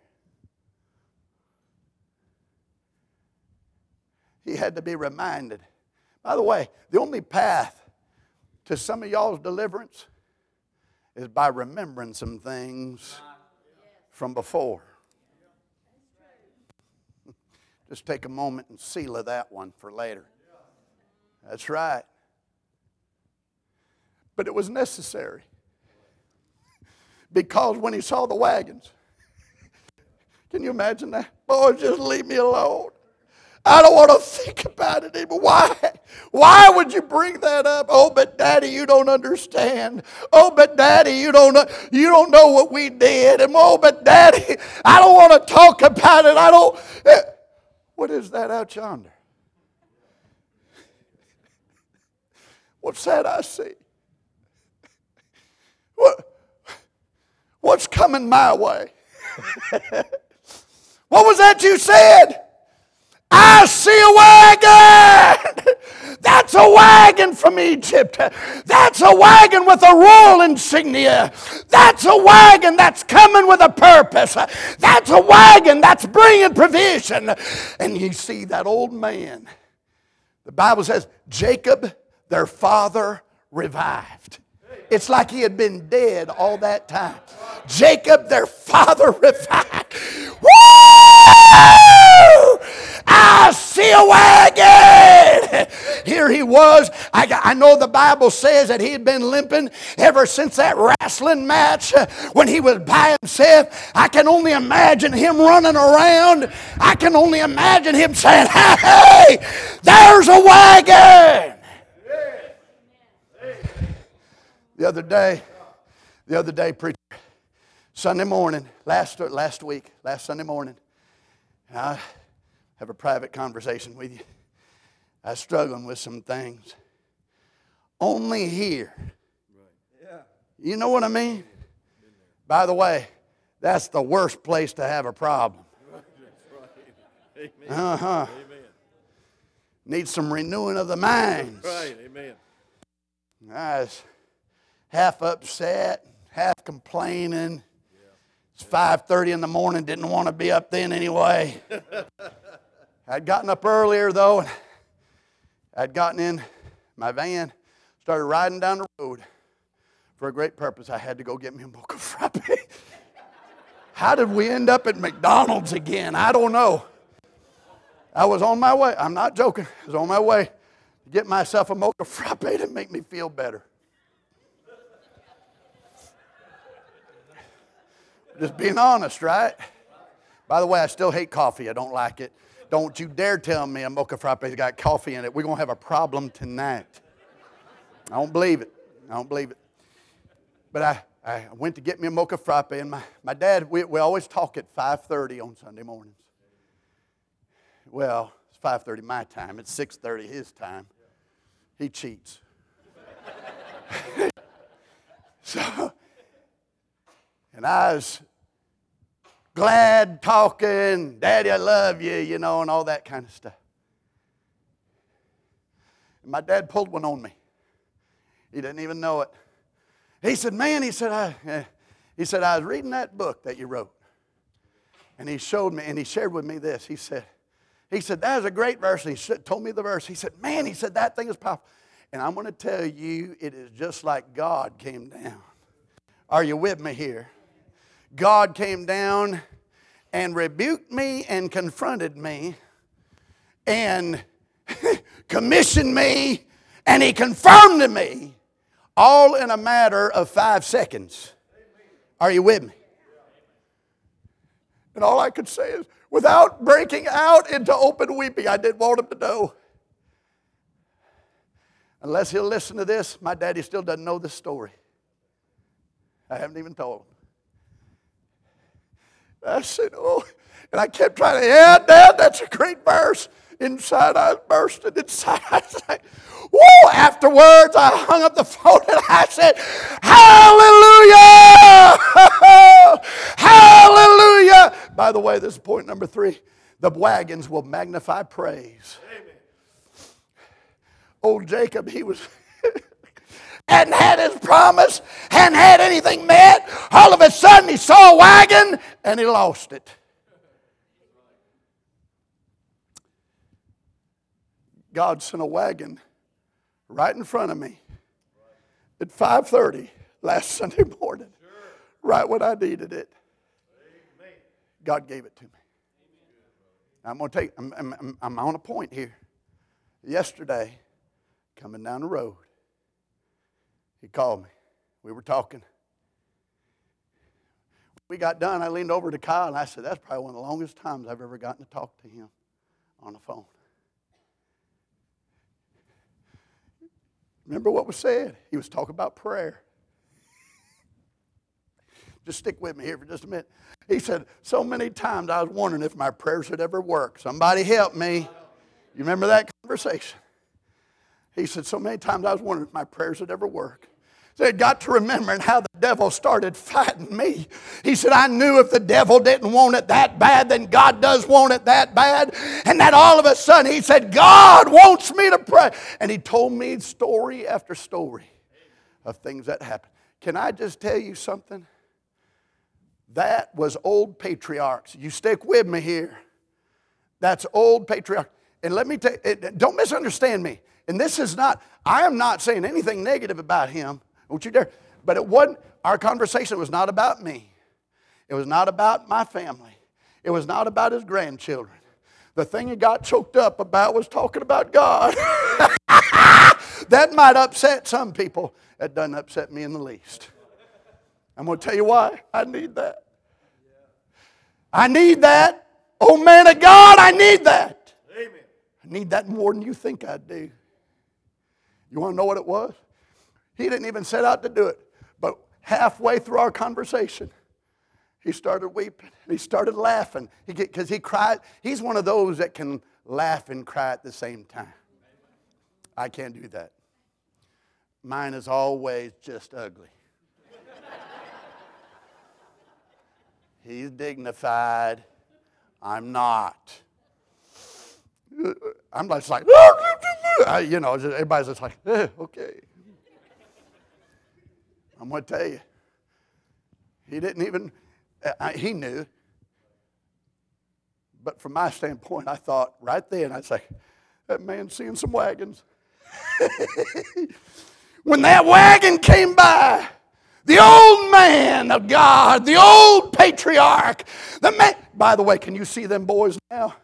He had to be reminded. By the way, the only path to some of y'all's deliverance is by remembering some things from before. Just take a moment and seal that one for later. That's right. But it was necessary. Because when he saw the wagons, can you imagine that? Boy, just leave me alone. I don't want to think about it anymore. Why? Why would you bring that up? Oh, but Daddy, you don't understand. Oh, but Daddy, you don't know, you don't know what we did. And oh, but Daddy, I don't want to talk about it. I don't. Eh, what is that out yonder? What's that I see? What, what's coming my way? what was that you said? I see a wagon. That's a wagon from Egypt. That's a wagon with a royal insignia. That's a wagon that's coming with a purpose. That's a wagon that's bringing provision. And you see that old man. The Bible says Jacob, their father, revived. It's like he had been dead all that time. Jacob, their father, revived. Woo! I see a wagon. Here he was. I, I know the Bible says that he had been limping ever since that wrestling match uh, when he was by himself. I can only imagine him running around. I can only imagine him saying, Hey, there's a wagon. The other day, the other day, preacher, Sunday morning, last, last week, last Sunday morning, I have a private conversation with you. I was struggling with some things. Only here. Yeah. You know what I mean? By the way, that's the worst place to have a problem. Uh huh. Need some renewing of the minds. Right, amen. I was half upset, half complaining. It's 5:30 in the morning. Didn't want to be up then anyway. I'd gotten up earlier though, and I'd gotten in my van, started riding down the road for a great purpose. I had to go get me a mocha frappe. How did we end up at McDonald's again? I don't know. I was on my way. I'm not joking. I was on my way to get myself a mocha frappe to make me feel better. Just being honest, right? By the way, I still hate coffee. I don't like it. Don't you dare tell me a mocha frappe's got coffee in it. We're going to have a problem tonight. I don't believe it. I don't believe it. But I, I went to get me a mocha frappe, and my, my dad, we, we always talk at 5.30 on Sunday mornings. Well, it's 5.30 my time. It's 6.30 his time. He cheats. so, and I was glad talking, Daddy, I love you, you know, and all that kind of stuff. And my dad pulled one on me. He didn't even know it. He said, Man, he said, I, eh, he said, I was reading that book that you wrote. And he showed me, and he shared with me this. He said, he said, that is a great verse. And he told me the verse. He said, man, he said, that thing is powerful. And I'm going to tell you, it is just like God came down. Are you with me here? God came down and rebuked me and confronted me and commissioned me and he confirmed to me all in a matter of five seconds. Are you with me? And all I could say is, without breaking out into open weeping, I didn't want him to know. Unless he'll listen to this, my daddy still doesn't know this story. I haven't even told him. I said, Oh, and I kept trying to, yeah, Dad, that's a great verse. Inside, I bursted inside. I said, Whoa! Afterwards, I hung up the phone and I said, Hallelujah! Hallelujah! By the way, this is point number three. The wagons will magnify praise. Amen. Old Jacob, he was. hadn't had his promise, hadn't had anything met. All of a sudden, he saw a wagon and he lost it. God sent a wagon right in front of me at 5:30 last Sunday morning, right when I needed it. God gave it to me. I'm going to take. I'm, I'm, I'm on a point here. Yesterday, coming down the road, he called me. We were talking. we got done, I leaned over to Kyle and I said, That's probably one of the longest times I've ever gotten to talk to him on the phone. Remember what was said? He was talking about prayer. Just stick with me here for just a minute. He said, So many times I was wondering if my prayers would ever work. Somebody help me. You remember that conversation? He said, So many times I was wondering if my prayers would ever work. They got to remembering how the devil started fighting me. He said, I knew if the devil didn't want it that bad, then God does want it that bad. And then all of a sudden he said, God wants me to pray. And he told me story after story of things that happened. Can I just tell you something? That was old patriarchs. You stick with me here. That's old patriarchs. And let me tell you, don't misunderstand me. And this is not, I am not saying anything negative about him. Don't you dare. But it wasn't, our conversation was not about me. It was not about my family. It was not about his grandchildren. The thing he got choked up about was talking about God. that might upset some people. That doesn't upset me in the least. I'm going to tell you why. I need that. I need that. Oh, man of God, I need that. Amen. I need that more than you think I do. You want to know what it was? He didn't even set out to do it. But halfway through our conversation, he started weeping. He started laughing because he, he cried. He's one of those that can laugh and cry at the same time. I can't do that. Mine is always just ugly. He's dignified. I'm not. I'm just like, you know, everybody's just like, eh, okay. I'm going to tell you, he didn't even, uh, he knew. But from my standpoint, I thought right then, I'd say, that man's seeing some wagons. when that wagon came by, the old man of God, the old patriarch, the man. By the way, can you see them boys now?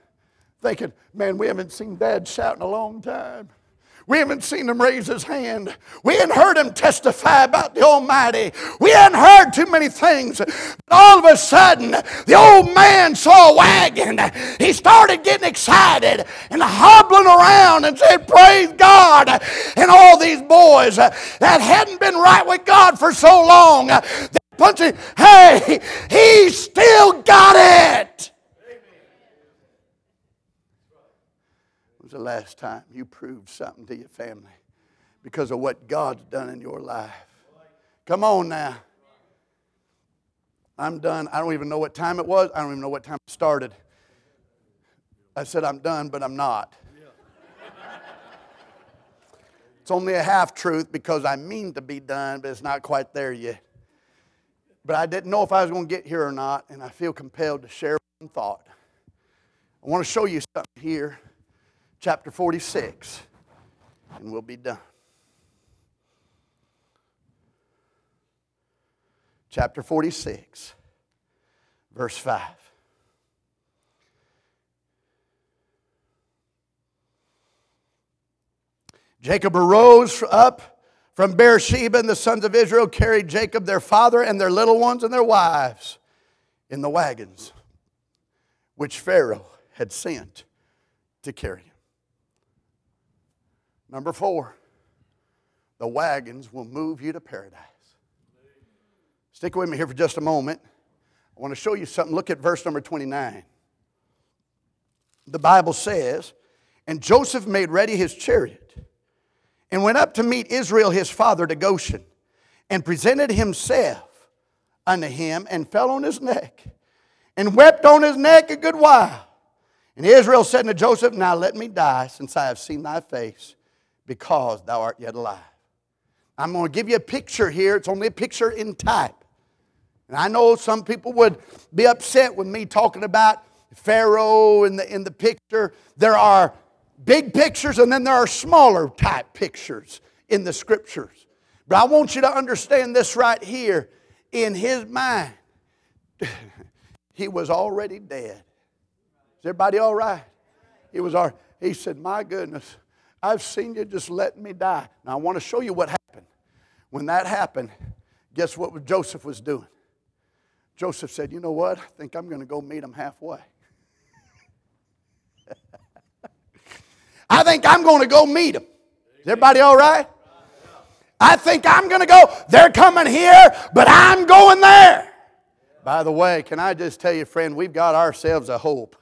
Thinking, man, we haven't seen dad shout in a long time. We haven't seen him raise his hand. We hadn't heard him testify about the Almighty. We hadn't heard too many things. But all of a sudden, the old man saw a wagon. He started getting excited and hobbling around and said, Praise God. And all these boys that hadn't been right with God for so long, they punching, hey, he still got it. Was the last time you proved something to your family because of what God's done in your life? Come on now. I'm done. I don't even know what time it was. I don't even know what time it started. I said, I'm done, but I'm not. it's only a half truth because I mean to be done, but it's not quite there yet. But I didn't know if I was going to get here or not, and I feel compelled to share one thought. I want to show you something here chapter 46, and we'll be done. Chapter 46, verse 5. Jacob arose up from Beersheba, and the sons of Israel carried Jacob, their father, and their little ones and their wives in the wagons which Pharaoh had sent to carry Number four, the wagons will move you to paradise. Stick with me here for just a moment. I want to show you something. Look at verse number 29. The Bible says, And Joseph made ready his chariot and went up to meet Israel his father to Goshen and presented himself unto him and fell on his neck and wept on his neck a good while. And Israel said unto Joseph, Now let me die since I have seen thy face because thou art yet alive. I'm going to give you a picture here. It's only a picture in type. And I know some people would be upset with me talking about Pharaoh in the, in the picture. There are big pictures and then there are smaller type pictures in the scriptures. But I want you to understand this right here. In his mind, he was already dead. Is everybody all right? He was our, he said, My goodness, I've seen you just letting me die. Now, I want to show you what happened. When that happened, guess what Joseph was doing? Joseph said, You know what? I think I'm going to go meet him halfway. I think I'm going to go meet him. Is everybody all right? I think I'm going to go. They're coming here, but I'm going there. By the way, can I just tell you, friend, we've got ourselves a hope.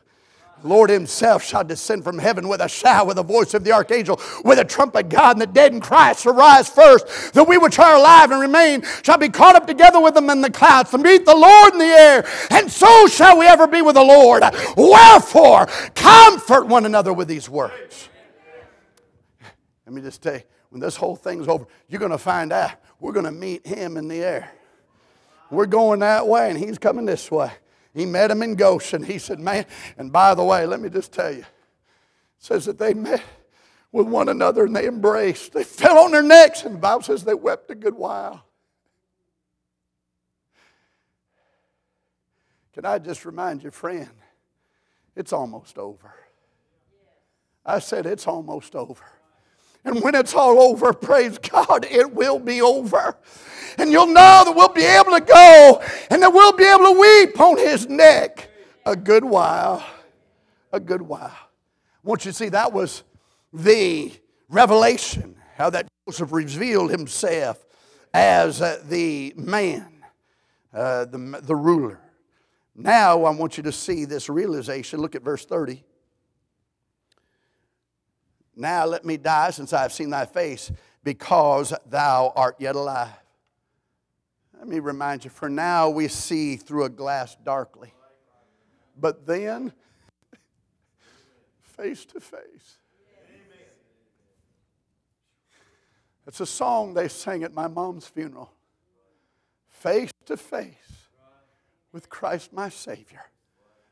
Lord Himself shall descend from heaven with a shout, with the voice of the archangel, with a trumpet God, and the dead in Christ shall rise first. That we which are alive and remain shall be caught up together with them in the clouds to meet the Lord in the air, and so shall we ever be with the Lord. Wherefore, comfort one another with these words. Let me just tell you, when this whole thing's over, you're going to find out we're going to meet Him in the air. We're going that way, and He's coming this way. He met him in Goshen. He said, Man, and by the way, let me just tell you, says that they met with one another and they embraced. They fell on their necks, and the Bible says they wept a good while. Can I just remind you, friend, it's almost over. I said, It's almost over. And when it's all over, praise God, it will be over. And you'll know that we'll be able to go and that we'll be able to weep on his neck a good while. A good while. Want you see that was the revelation, how that Joseph revealed himself as uh, the man, uh, the, the ruler. Now I want you to see this realization. Look at verse 30. Now let me die since I have seen thy face, because thou art yet alive. Let me remind you, for now we see through a glass darkly, but then face to face. It's a song they sang at my mom's funeral. Face to face with Christ my Savior.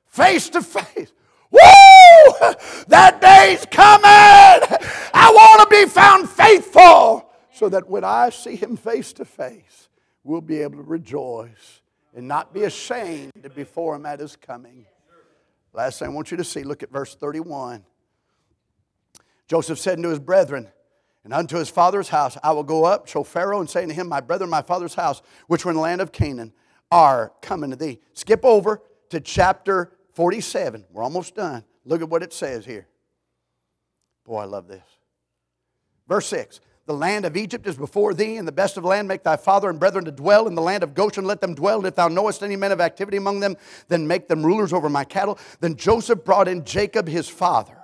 Face to face. Woo! That day's coming. I want to be found faithful so that when I see him face to face, we'll be able to rejoice and not be ashamed before him at his coming. Last thing I want you to see, look at verse 31. Joseph said unto his brethren, and unto his father's house, I will go up, show Pharaoh, and say unto him, My brethren, my father's house, which were in the land of Canaan, are coming to thee. Skip over to chapter 47. We're almost done. Look at what it says here. Boy, I love this. Verse 6 The land of Egypt is before thee, and the best of land make thy father and brethren to dwell. In the land of Goshen let them dwell. And if thou knowest any men of activity among them, then make them rulers over my cattle. Then Joseph brought in Jacob his father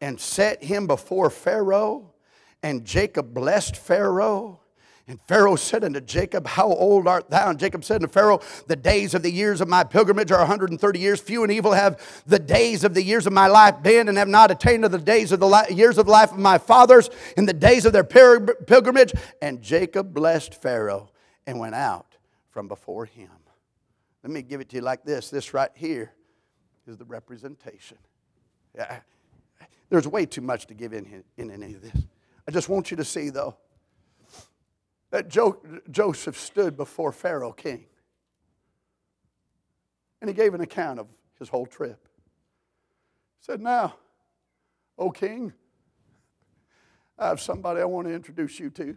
and set him before Pharaoh. And Jacob blessed Pharaoh. And Pharaoh said unto Jacob, How old art thou? And Jacob said unto Pharaoh, The days of the years of my pilgrimage are 130 years. Few and evil have the days of the years of my life been, and have not attained to the days of the li- years of the life of my fathers in the days of their pilgrimage. And Jacob blessed Pharaoh and went out from before him. Let me give it to you like this this right here is the representation. Yeah, there's way too much to give in, in any of this. I just want you to see, though, that jo- Joseph stood before Pharaoh king. And he gave an account of his whole trip. He said, Now, O king, I have somebody I want to introduce you to. And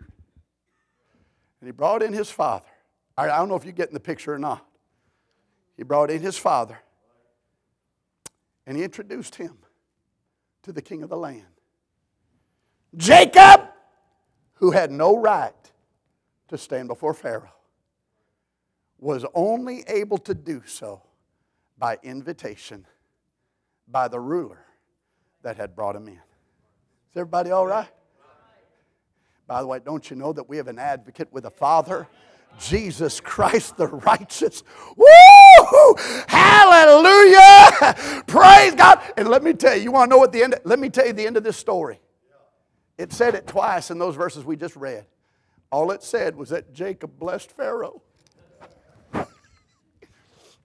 he brought in his father. I don't know if you're getting the picture or not. He brought in his father and he introduced him to the king of the land. Jacob, who had no right to stand before Pharaoh, was only able to do so by invitation by the ruler that had brought him in. Is everybody all right? By the way, don't you know that we have an advocate with a father? Jesus Christ the righteous. Woo! Hallelujah! Praise God. And let me tell you, you want to know what the end, let me tell you the end of this story. It said it twice in those verses we just read. All it said was that Jacob blessed Pharaoh.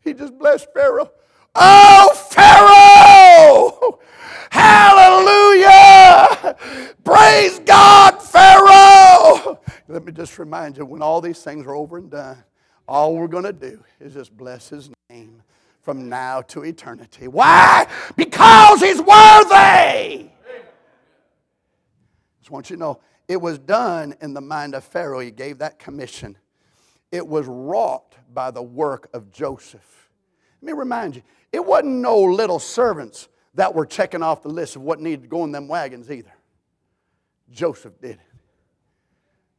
he just blessed Pharaoh. Oh, Pharaoh! Hallelujah! Praise God, Pharaoh! Let me just remind you when all these things are over and done, all we're going to do is just bless his name from now to eternity. Why? Because he's worthy! Just want you to know it was done in the mind of Pharaoh. He gave that commission. It was wrought by the work of Joseph. Let me remind you, it wasn't no little servants that were checking off the list of what needed to go in them wagons either. Joseph did it.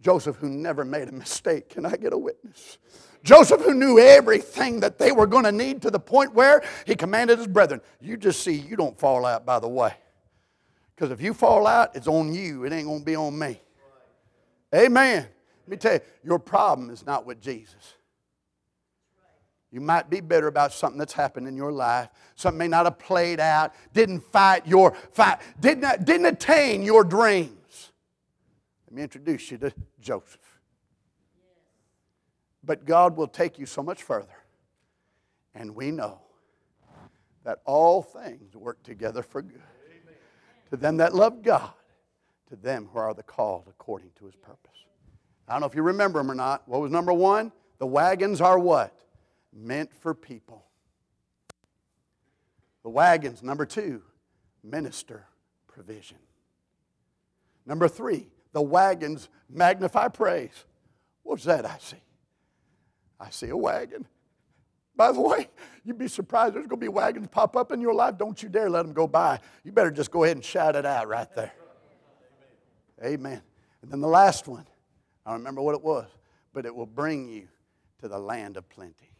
Joseph, who never made a mistake. Can I get a witness? Joseph, who knew everything that they were going to need to the point where he commanded his brethren, You just see, you don't fall out by the way. Because if you fall out, it's on you, it ain't going to be on me. Amen. Let me tell you, your problem is not with Jesus. You might be bitter about something that's happened in your life. Something may not have played out, didn't fight your fight, didn't, didn't attain your dreams. Let me introduce you to Joseph. But God will take you so much further. And we know that all things work together for good. To them that love God, to them who are the called according to his purpose. I don't know if you remember them or not. What was number one? The wagons are what? meant for people. The wagons, number two, minister provision. Number three, the wagons magnify praise. What's that I see? I see a wagon. By the way, you'd be surprised there's going to be wagons pop up in your life. Don't you dare let them go by. You better just go ahead and shout it out right there. Amen. And then the last one, I don't remember what it was, but it will bring you to the land of plenty.